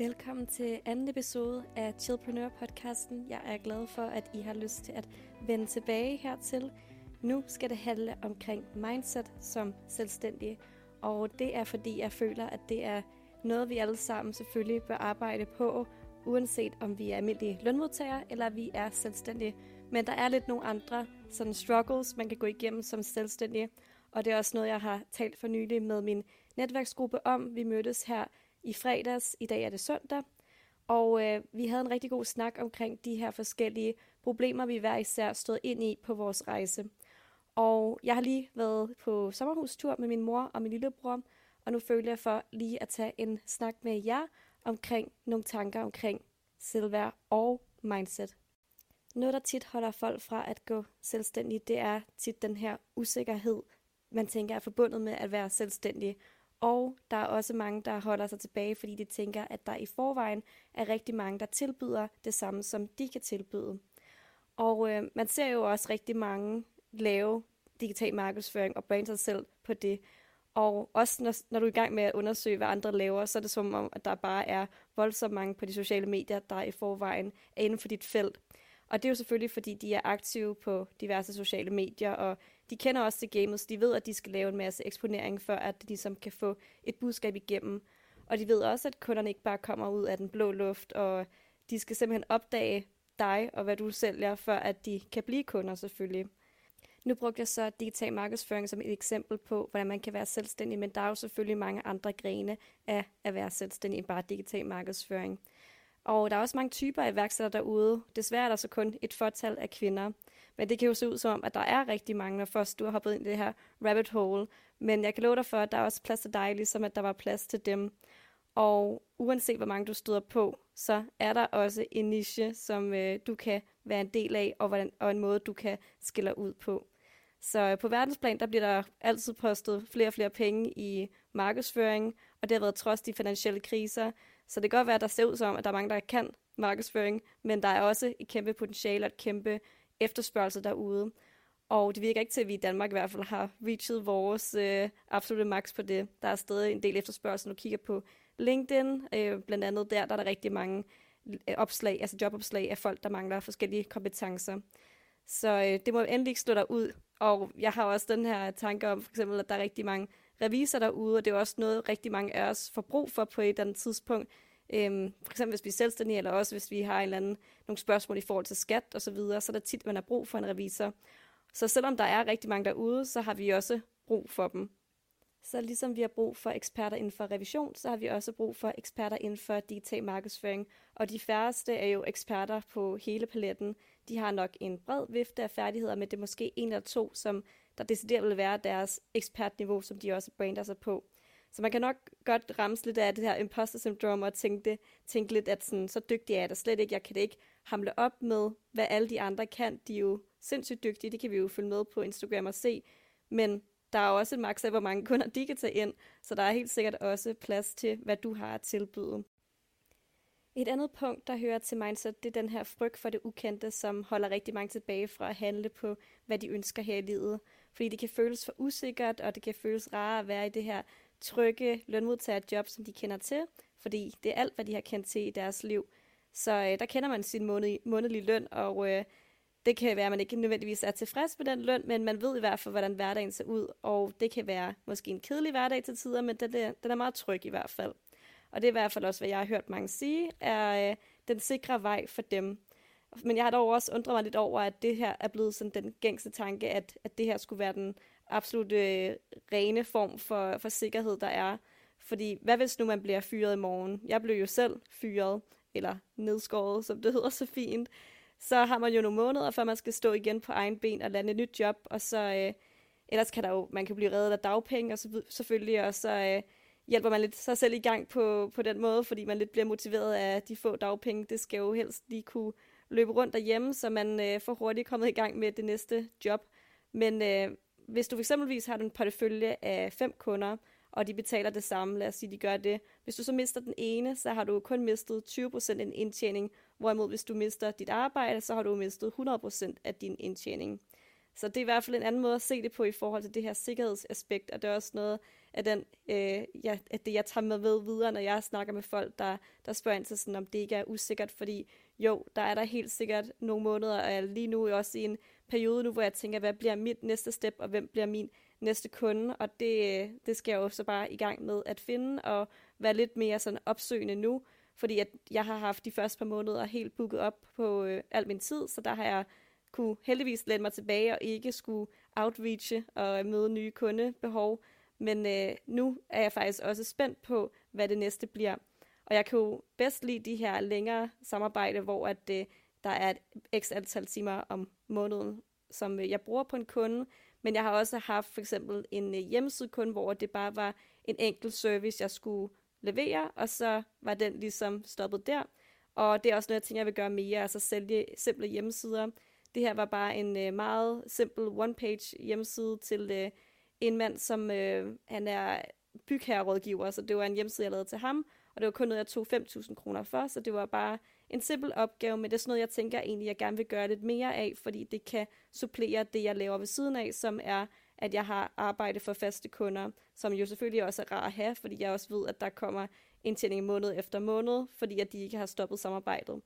Velkommen til anden episode af Chillpreneur-podcasten. Jeg er glad for, at I har lyst til at vende tilbage hertil. Nu skal det handle omkring mindset som selvstændige, og det er fordi, jeg føler, at det er noget, vi alle sammen selvfølgelig bør arbejde på, uanset om vi er almindelige lønmodtagere eller vi er selvstændige. Men der er lidt nogle andre sådan struggles, man kan gå igennem som selvstændige, og det er også noget, jeg har talt for nylig med min netværksgruppe om. Vi mødtes her i fredags, i dag er det søndag, og øh, vi havde en rigtig god snak omkring de her forskellige problemer, vi hver især stod ind i på vores rejse. Og jeg har lige været på sommerhustur med min mor og min lillebror, og nu føler jeg for lige at tage en snak med jer omkring nogle tanker omkring selvværd og mindset. Noget, der tit holder folk fra at gå selvstændig, det er tit den her usikkerhed, man tænker er forbundet med at være selvstændig. Og der er også mange, der holder sig tilbage, fordi de tænker, at der i forvejen er rigtig mange, der tilbyder det samme, som de kan tilbyde. Og øh, man ser jo også rigtig mange lave digital markedsføring og brande sig selv på det. Og også når, når du er i gang med at undersøge, hvad andre laver, så er det som om, at der bare er voldsomt mange på de sociale medier, der i forvejen er inden for dit felt. Og det er jo selvfølgelig, fordi de er aktive på diverse sociale medier, og de kender også til gamet, så de ved, at de skal lave en masse eksponering, for at de ligesom kan få et budskab igennem. Og de ved også, at kunderne ikke bare kommer ud af den blå luft, og de skal simpelthen opdage dig og hvad du sælger, for at de kan blive kunder selvfølgelig. Nu brugte jeg så digital markedsføring som et eksempel på, hvordan man kan være selvstændig, men der er jo selvfølgelig mange andre grene af at være selvstændig end bare digital markedsføring. Og der er også mange typer af iværksættere derude. Desværre er der så kun et fortal af kvinder. Men det kan jo se ud som, at der er rigtig mange, når først du har hoppet ind i det her rabbit hole. Men jeg kan love dig for, at der er også plads til dig, ligesom at der var plads til dem. Og uanset hvor mange du støder på, så er der også en niche, som øh, du kan være en del af, og, hvordan, og en måde, du kan skille ud på. Så øh, på verdensplan, der bliver der altid postet flere og flere penge i markedsføring, og det har været trods de finansielle kriser. Så det kan godt være, at der ser ud som, at der er mange, der kan markedsføring, men der er også et kæmpe potentiale og et kæmpe efterspørgsel derude. Og det virker ikke til, at vi i Danmark i hvert fald har reachet vores øh, absolute max på det. Der er stadig en del efterspørgsel, når du kigger på LinkedIn. Øh, blandt andet der, der er der rigtig mange øh, opslag, altså jobopslag af folk, der mangler forskellige kompetencer. Så øh, det må endelig ikke slå dig ud. Og jeg har også den her tanke om, for eksempel, at der er rigtig mange revisorer derude, og det er også noget, rigtig mange af os får brug for på et eller andet tidspunkt. Øhm, for eksempel hvis vi er selvstændige, eller også hvis vi har en eller anden, nogle spørgsmål i forhold til skat og så videre, så er der tit, man har brug for en revisor. Så selvom der er rigtig mange derude, så har vi også brug for dem. Så ligesom vi har brug for eksperter inden for revision, så har vi også brug for eksperter inden for digital markedsføring. Og de færreste er jo eksperter på hele paletten. De har nok en bred vifte af færdigheder, men det er måske en eller to, som der decideret vil være deres ekspertniveau, som de også brander sig på. Så man kan nok godt ramse lidt af det her imposter syndrom og tænke, det, tænke lidt, at sådan, så dygtig er jeg da slet ikke. Jeg kan det ikke hamle op med, hvad alle de andre kan. De er jo sindssygt dygtige, det kan vi jo følge med på Instagram og se. Men der er også et maks af, hvor mange kunder de kan tage ind, så der er helt sikkert også plads til, hvad du har at tilbyde. Et andet punkt, der hører til mindset, det er den her frygt for det ukendte, som holder rigtig mange tilbage fra at handle på, hvad de ønsker her i livet. Fordi det kan føles for usikkert, og det kan føles rart at være i det her trygge lønmodtagerjob, som de kender til, fordi det er alt, hvad de har kendt til i deres liv. Så øh, der kender man sin måned, månedlige løn, og øh, det kan være, at man ikke nødvendigvis er tilfreds med den løn, men man ved i hvert fald, hvordan hverdagen ser ud, og det kan være måske en kedelig hverdag til tider, men den er, den er meget tryg i hvert fald. Og det er i hvert fald også, hvad jeg har hørt mange sige, er øh, den sikre vej for dem. Men jeg har dog også undret mig lidt over, at det her er blevet sådan den gængse tanke, at, at det her skulle være den absolut øh, rene form for, for sikkerhed, der er. Fordi hvad hvis nu man bliver fyret i morgen? Jeg blev jo selv fyret, eller nedskåret, som det hedder så fint. Så har man jo nogle måneder, før man skal stå igen på egen ben og lande et nyt job, og så øh, ellers kan der jo, man kan blive reddet af dagpenge og så, selvfølgelig, og så øh, hjælper man lidt sig selv i gang på, på den måde, fordi man lidt bliver motiveret af de få dagpenge. Det skal jo helst lige kunne løbe rundt derhjemme, så man øh, får hurtigt kommet i gang med det næste job. Men øh, hvis du eksempelvis har en portefølje af fem kunder, og de betaler det samme, lad os sige, de gør det. Hvis du så mister den ene, så har du kun mistet 20% af en indtjening, hvorimod hvis du mister dit arbejde, så har du mistet 100% af din indtjening. Så det er i hvert fald en anden måde at se det på i forhold til det her sikkerhedsaspekt, og det er også noget, af, den, øh, ja, af det, jeg tager med ved videre, når jeg snakker med folk, der, der spørger ind til sådan, om det ikke er usikkert, fordi jo, der er der helt sikkert nogle måneder, og jeg lige nu også i en periode nu, hvor jeg tænker, hvad bliver mit næste step, og hvem bliver min næste kunde, og det, øh, det skal jeg jo så bare i gang med at finde, og være lidt mere sådan opsøgende nu, fordi at jeg har haft de første par måneder helt booket op på øh, al min tid, så der har jeg kunne heldigvis læne mig tilbage og ikke skulle outreache og møde nye kundebehov. Men øh, nu er jeg faktisk også spændt på, hvad det næste bliver. Og jeg kan jo bedst lide de her længere samarbejde, hvor at, øh, der er et x antal timer om måneden, som øh, jeg bruger på en kunde. Men jeg har også haft for eksempel en øh, hjemmesidekunde, hvor det bare var en enkelt service, jeg skulle levere, og så var den ligesom stoppet der. Og det er også noget, jeg tænker, jeg vil gøre mere, altså sælge simple hjemmesider. Det her var bare en øh, meget simpel one-page hjemmeside til øh, en mand, som øh, han er bygherrerådgiver, så det var en hjemmeside, jeg lavede til ham, og det var kun noget, jeg tog 5.000 kroner for, så det var bare en simpel opgave, men det er sådan noget, jeg tænker egentlig, jeg gerne vil gøre lidt mere af, fordi det kan supplere det, jeg laver ved siden af, som er, at jeg har arbejde for faste kunder, som jo selvfølgelig også er rar at have, fordi jeg også ved, at der kommer indtjening måned efter måned, fordi at de ikke har stoppet samarbejdet.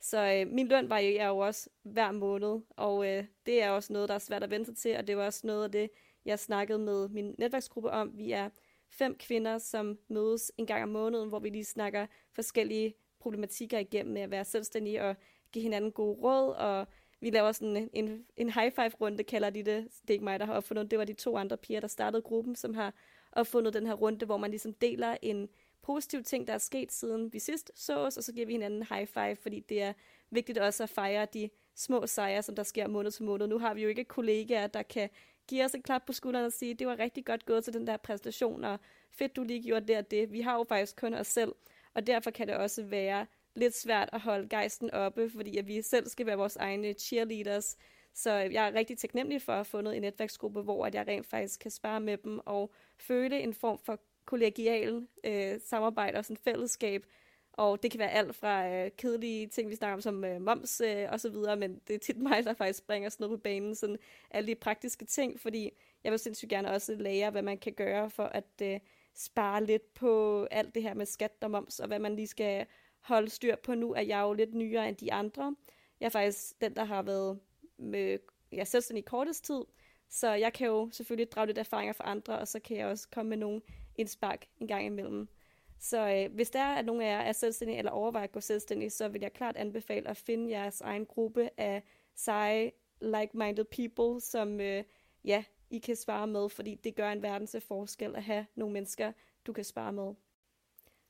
Så øh, min løn varierer jo også hver måned, og øh, det er også noget, der er svært at vente til, og det var også noget af det, jeg snakkede med min netværksgruppe om. Vi er fem kvinder, som mødes en gang om måneden, hvor vi lige snakker forskellige problematikker igennem med at være selvstændige og give hinanden gode råd, og vi laver sådan en, en, en high-five-runde, kalder de det. Det er ikke mig, der har opfundet det. var de to andre piger, der startede gruppen, som har opfundet den her runde, hvor man ligesom deler en positiv ting, der er sket siden vi sidst så os, og så giver vi hinanden en high five, fordi det er vigtigt også at fejre de små sejre, som der sker måned til måned. Nu har vi jo ikke kollegaer, der kan give os et klap på skulderen og sige, det var rigtig godt gået til den der præstation, og fedt, du lige gjorde det og det. Vi har jo faktisk kun os selv, og derfor kan det også være lidt svært at holde gejsten oppe, fordi at vi selv skal være vores egne cheerleaders. Så øh, jeg er rigtig taknemmelig for at have fundet en netværksgruppe, hvor at jeg rent faktisk kan spare med dem og føle en form for kollegial øh, samarbejde og sådan fællesskab. Og det kan være alt fra øh, kedelige ting, vi snakker om, som øh, moms øh, og så videre, men det er tit mig, der faktisk bringer sådan noget på banen, sådan alle de praktiske ting, fordi jeg vil sindssygt gerne også lære, hvad man kan gøre for at øh, spare lidt på alt det her med skat og moms, og hvad man lige skal holde styr på nu, er jeg jo lidt nyere end de andre. Jeg er faktisk den, der har været med ja, selvstændig i kortest tid, så jeg kan jo selvfølgelig drage lidt erfaringer fra andre, og så kan jeg også komme med nogle indspark en gang imellem. Så øh, hvis der er, at nogen af jer er selvstændige eller overvejer at gå selvstændig, så vil jeg klart anbefale at finde jeres egen gruppe af seje, like-minded people, som øh, ja, I kan spare med, fordi det gør en verden til forskel at have nogle mennesker, du kan spare med.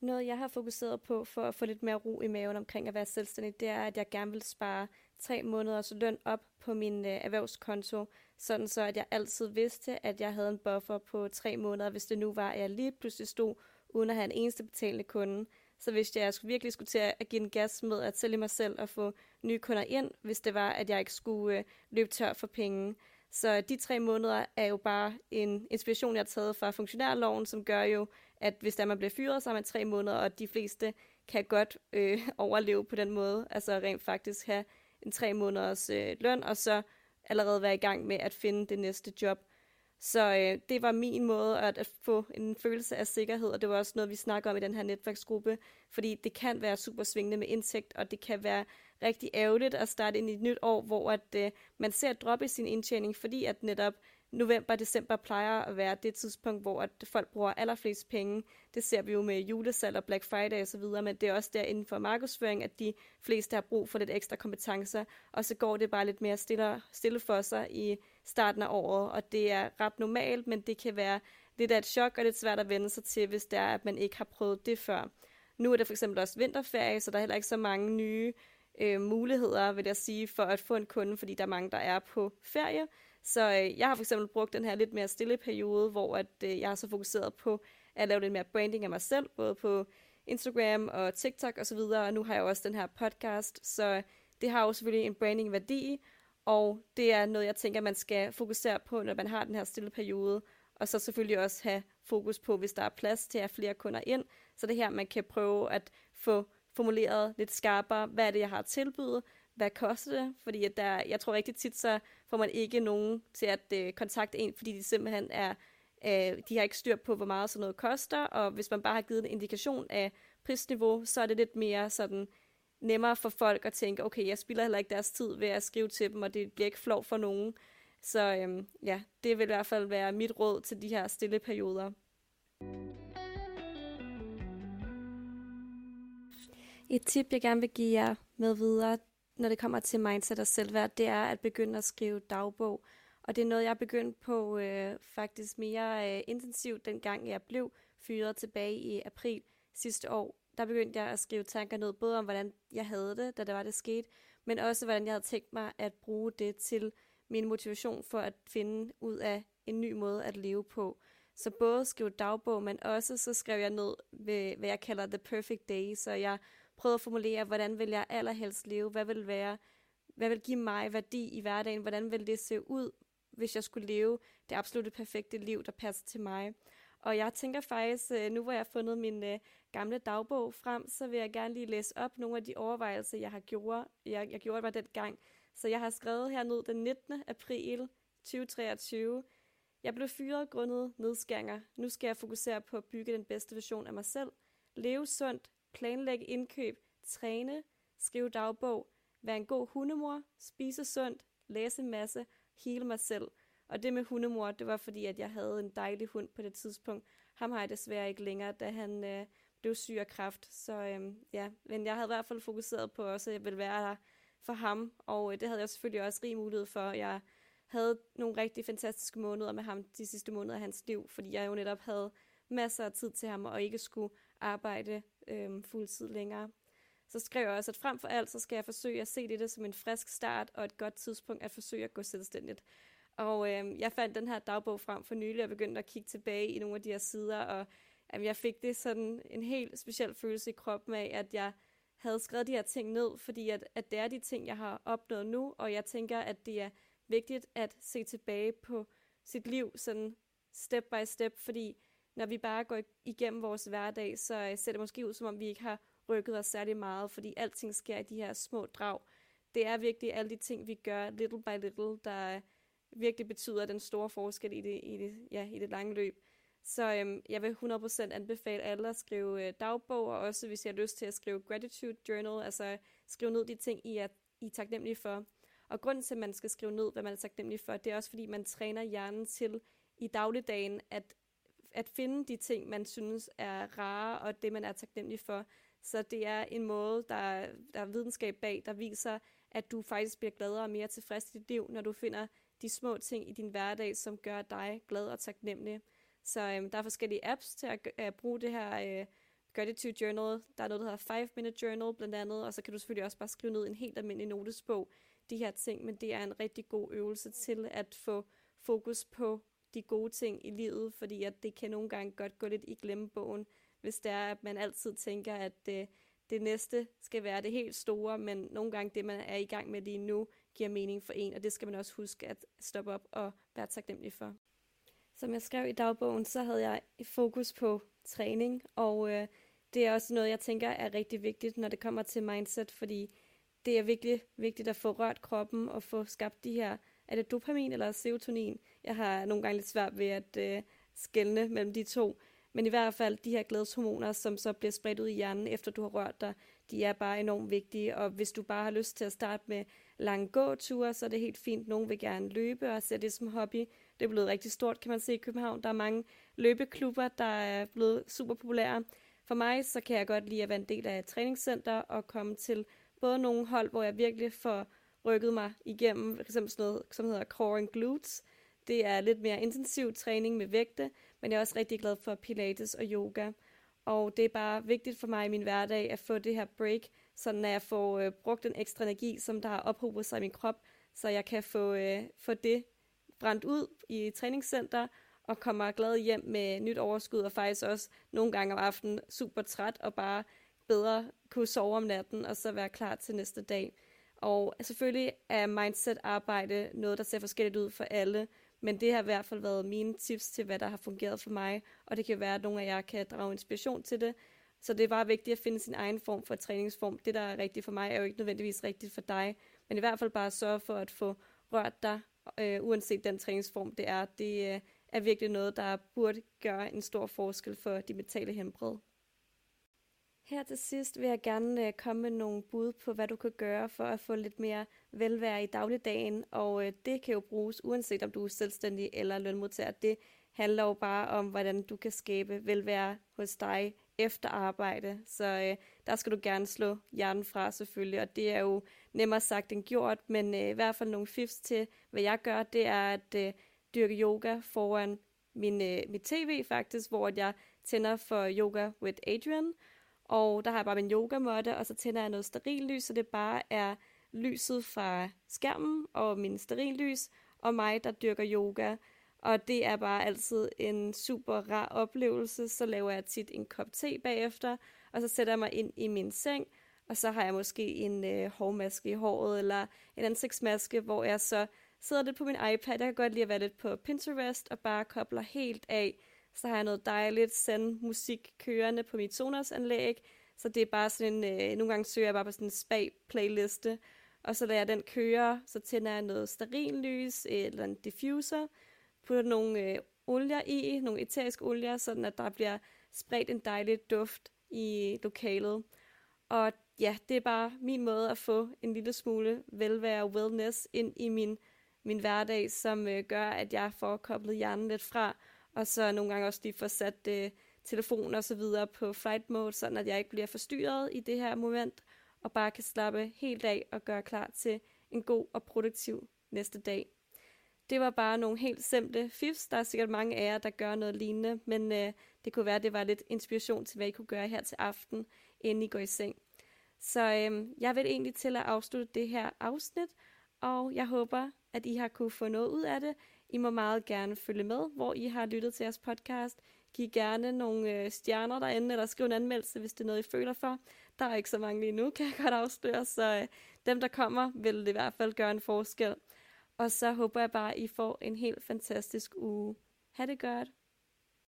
Noget, jeg har fokuseret på for at få lidt mere ro i maven omkring at være selvstændig, det er, at jeg gerne vil spare tre måneders løn op på min øh, erhvervskonto, sådan så at jeg altid vidste, at jeg havde en buffer på tre måneder, hvis det nu var, at jeg lige pludselig stod uden at have en eneste betalende kunde. Så hvis jeg skulle virkelig skulle til at give en gas med at sælge mig selv og få nye kunder ind, hvis det var, at jeg ikke skulle øh, løbe tør for penge. Så de tre måneder er jo bare en inspiration, jeg har taget fra funktionærloven, som gør jo, at hvis der man bliver fyret, så har man tre måneder, og de fleste kan godt øh, overleve på den måde. Altså rent faktisk have en tre måneders øh, løn, og så allerede være i gang med at finde det næste job. Så øh, det var min måde at, at få en følelse af sikkerhed, og det var også noget, vi snakker om i den her netværksgruppe, fordi det kan være super svingende med indtægt, og det kan være rigtig ærgerligt at starte ind i et nyt år, hvor at, øh, man ser at droppe sin indtjening, fordi at netop november og december plejer at være det tidspunkt, hvor at folk bruger allerflest penge. Det ser vi jo med julesalg og Black Friday osv., men det er også der inden for markedsføring, at de fleste har brug for lidt ekstra kompetencer, og så går det bare lidt mere stille, stille for sig i starten af året, og det er ret normalt, men det kan være lidt af et chok og lidt svært at vende sig til, hvis det er, at man ikke har prøvet det før. Nu er det for eksempel også vinterferie, så der er heller ikke så mange nye øh, muligheder, vil jeg sige, for at få en kunde, fordi der er mange, der er på ferie. Så øh, jeg har for eksempel brugt den her lidt mere stille periode, hvor at, øh, jeg har så fokuseret på at lave lidt mere branding af mig selv, både på Instagram og TikTok osv., og, og nu har jeg også den her podcast, så øh, det har jo selvfølgelig en branding-værdi, og det er noget, jeg tænker, man skal fokusere på, når man har den her stille periode, og så selvfølgelig også have fokus på, hvis der er plads til at have flere kunder ind, så det her, man kan prøve at få formuleret lidt skarpere, hvad er det, jeg har at tilbyde, hvad koster det? Fordi at der, jeg tror rigtig tit, så får man ikke nogen til at øh, kontakte en, fordi de simpelthen er Øh, de har ikke styr på, hvor meget sådan noget koster, og hvis man bare har givet en indikation af prisniveau, så er det lidt mere sådan nemmere for folk at tænke, okay, jeg spilder heller ikke deres tid ved at skrive til dem, og det bliver ikke flov for nogen. Så øhm, ja, det vil i hvert fald være mit råd til de her stille perioder. Et tip, jeg gerne vil give jer med videre, når det kommer til mindset og selvværd, det er at begynde at skrive dagbog. Og det er noget, jeg begyndte på øh, faktisk mere øh, intensivt, dengang jeg blev fyret tilbage i april sidste år. Der begyndte jeg at skrive tanker ned, både om, hvordan jeg havde det, da det var, det skete, men også, hvordan jeg havde tænkt mig at bruge det til min motivation for at finde ud af en ny måde at leve på. Så både skrive dagbog, men også så skrev jeg ned ved, hvad jeg kalder the perfect day, så jeg prøvet at formulere, hvordan vil jeg allerhelst leve, hvad vil være, hvad vil give mig værdi i hverdagen, hvordan vil det se ud, hvis jeg skulle leve det absolutte perfekte liv, der passer til mig. Og jeg tænker faktisk, øh, nu hvor jeg har fundet min øh, gamle dagbog frem, så vil jeg gerne lige læse op nogle af de overvejelser, jeg har gjort, jeg, jeg gjorde mig dengang. Så jeg har skrevet hernede den 19. april 2023. Jeg blev fyret grundet nedskæringer. Nu skal jeg fokusere på at bygge den bedste version af mig selv. Leve sundt, planlægge indkøb, træne, skrive dagbog, være en god hundemor, spise sundt, læse en masse, hele mig selv. Og det med hundemor, det var fordi, at jeg havde en dejlig hund på det tidspunkt. Ham har jeg desværre ikke længere, da han øh, blev syg af kræft. Så øh, ja, men jeg havde i hvert fald fokuseret på også, at jeg ville være der for ham. Og øh, det havde jeg selvfølgelig også rig mulighed for. Jeg havde nogle rigtig fantastiske måneder med ham de sidste måneder af hans liv, fordi jeg jo netop havde masser af tid til ham og ikke skulle arbejde øh, fuldtid længere. Så skrev jeg også, at frem for alt, så skal jeg forsøge at se det som en frisk start og et godt tidspunkt at forsøge at gå selvstændigt. Og øh, jeg fandt den her dagbog frem for nylig og begyndte at kigge tilbage i nogle af de her sider, og øh, jeg fik det sådan en helt speciel følelse i kroppen af, at jeg havde skrevet de her ting ned, fordi at, at det er de ting, jeg har opnået nu, og jeg tænker, at det er vigtigt at se tilbage på sit liv sådan step by step, fordi når vi bare går igennem vores hverdag, så øh, ser det måske ud, som om vi ikke har rykket os særlig meget, fordi alting sker i de her små drag. Det er virkelig alle de ting, vi gør little by little, der øh, virkelig betyder den store forskel i det, i det, ja, i det lange løb. Så øhm, jeg vil 100% anbefale alle at skrive øh, dagbog, og også hvis I har lyst til at skrive gratitude journal, altså skrive ned de ting, I er, I er taknemmelige for. Og grunden til, at man skal skrive ned, hvad man er taknemmelig for, det er også, fordi man træner hjernen til i dagligdagen at, at finde de ting, man synes er rare, og det, man er taknemmelig for. Så det er en måde, der, der er videnskab bag, der viser, at du faktisk bliver gladere og mere tilfreds i dit liv, når du finder de små ting i din hverdag, som gør dig glad og taknemmelig. Så øhm, der er forskellige apps til at, at bruge det her øh, gratitude journal. Der er noget, der hedder 5 minute journal blandt andet, og så kan du selvfølgelig også bare skrive ned en helt almindelig notesbog, de her ting, men det er en rigtig god øvelse til at få fokus på de gode ting i livet, fordi at det kan nogle gange godt gå lidt i glemmebogen, hvis det er, at man altid tænker, at det, det næste skal være det helt store, men nogle gange det, man er i gang med lige nu, giver mening for en, og det skal man også huske at stoppe op og være taknemmelig for. Som jeg skrev i dagbogen, så havde jeg fokus på træning, og øh, det er også noget, jeg tænker er rigtig vigtigt, når det kommer til mindset, fordi det er virkelig vigtigt at få rørt kroppen og få skabt de her, er det dopamin eller serotonin? Jeg har nogle gange lidt svært ved at øh, skelne mellem de to, men i hvert fald de her glædeshormoner, som så bliver spredt ud i hjernen, efter du har rørt dig, de er bare enormt vigtige, og hvis du bare har lyst til at starte med lange gåture, så er det helt fint. Nogle vil gerne løbe og ser det som hobby. Det er blevet rigtig stort, kan man se i København. Der er mange løbeklubber, der er blevet super populære. For mig, så kan jeg godt lide at være en del af et træningscenter og komme til både nogle hold, hvor jeg virkelig får rykket mig igennem, for eksempel sådan noget, som hedder core and glutes. Det er lidt mere intensiv træning med vægte, men jeg er også rigtig glad for pilates og yoga. Og det er bare vigtigt for mig i min hverdag at få det her break, så når jeg får øh, brugt den ekstra energi, som der har ophobet sig i min krop, så jeg kan få, øh, få det brændt ud i træningscenter, og kommer glad hjem med nyt overskud, og faktisk også nogle gange om aftenen super træt, og bare bedre kunne sove om natten, og så være klar til næste dag. Og selvfølgelig er mindset-arbejde noget, der ser forskelligt ud for alle, men det har i hvert fald været mine tips til, hvad der har fungeret for mig, og det kan være, at nogle af jer kan drage inspiration til det. Så det er bare vigtigt at finde sin egen form for træningsform. Det, der er rigtigt for mig, er jo ikke nødvendigvis rigtigt for dig, men i hvert fald bare sørge for at få rørt dig, øh, uanset den træningsform det er. Det øh, er virkelig noget, der burde gøre en stor forskel for de mentale helbred. Her til sidst vil jeg gerne øh, komme med nogle bud på, hvad du kan gøre for at få lidt mere velvære i dagligdagen, og øh, det kan jo bruges uanset om du er selvstændig eller lønmodtager. Det handler jo bare om, hvordan du kan skabe velvære hos dig efter arbejde. Så øh, der skal du gerne slå hjernen fra selvfølgelig, og det er jo nemmere sagt end gjort, men øh, i hvert fald nogle fifs til, hvad jeg gør, det er at øh, dyrke yoga foran min, øh, mit tv faktisk, hvor jeg tænder for Yoga with Adrian, og der har jeg bare min yogamåtte, og så tænder jeg noget sterillys, så det bare er lyset fra skærmen og min sterillys, og mig, der dyrker yoga. Og det er bare altid en super rar oplevelse. Så laver jeg tit en kop te bagefter, og så sætter jeg mig ind i min seng, og så har jeg måske en øh, hårmaske i håret, eller en ansigtsmaske, hvor jeg så sidder lidt på min iPad. Jeg kan godt lide at være lidt på Pinterest, og bare kobler helt af. Så har jeg noget dejligt send musik kørende på mit Sonos-anlæg. Så det er bare sådan en, øh, nogle gange søger jeg bare på sådan en spa-playliste, og så lader jeg den køre, så tænder jeg noget sterillys øh, eller en diffuser, putter nogle øh, olier i, nogle eteriske olier, sådan at der bliver spredt en dejlig duft i lokalet. Og ja, det er bare min måde at få en lille smule velvære og wellness ind i min, min hverdag, som øh, gør, at jeg får koblet hjernen lidt fra, og så nogle gange også lige få sat øh, telefonen og så videre på flight mode, sådan at jeg ikke bliver forstyrret i det her moment, og bare kan slappe helt af og gøre klar til en god og produktiv næste dag. Det var bare nogle helt simple fifs. Der er sikkert mange af jer, der gør noget lignende, men øh, det kunne være, at det var lidt inspiration til, hvad I kunne gøre her til aften, inden I går i seng. Så øh, jeg vil egentlig til at afslutte det her afsnit, og jeg håber, at I har kunne få noget ud af det. I må meget gerne følge med, hvor I har lyttet til jeres podcast. Giv gerne nogle øh, stjerner derinde, eller skriv en anmeldelse, hvis det er noget, I føler for. Der er ikke så mange lige nu, kan jeg godt afsløre, så øh, dem, der kommer, vil det i hvert fald gøre en forskel. Og så håber jeg bare, at I får en helt fantastisk uge. Ha' det godt!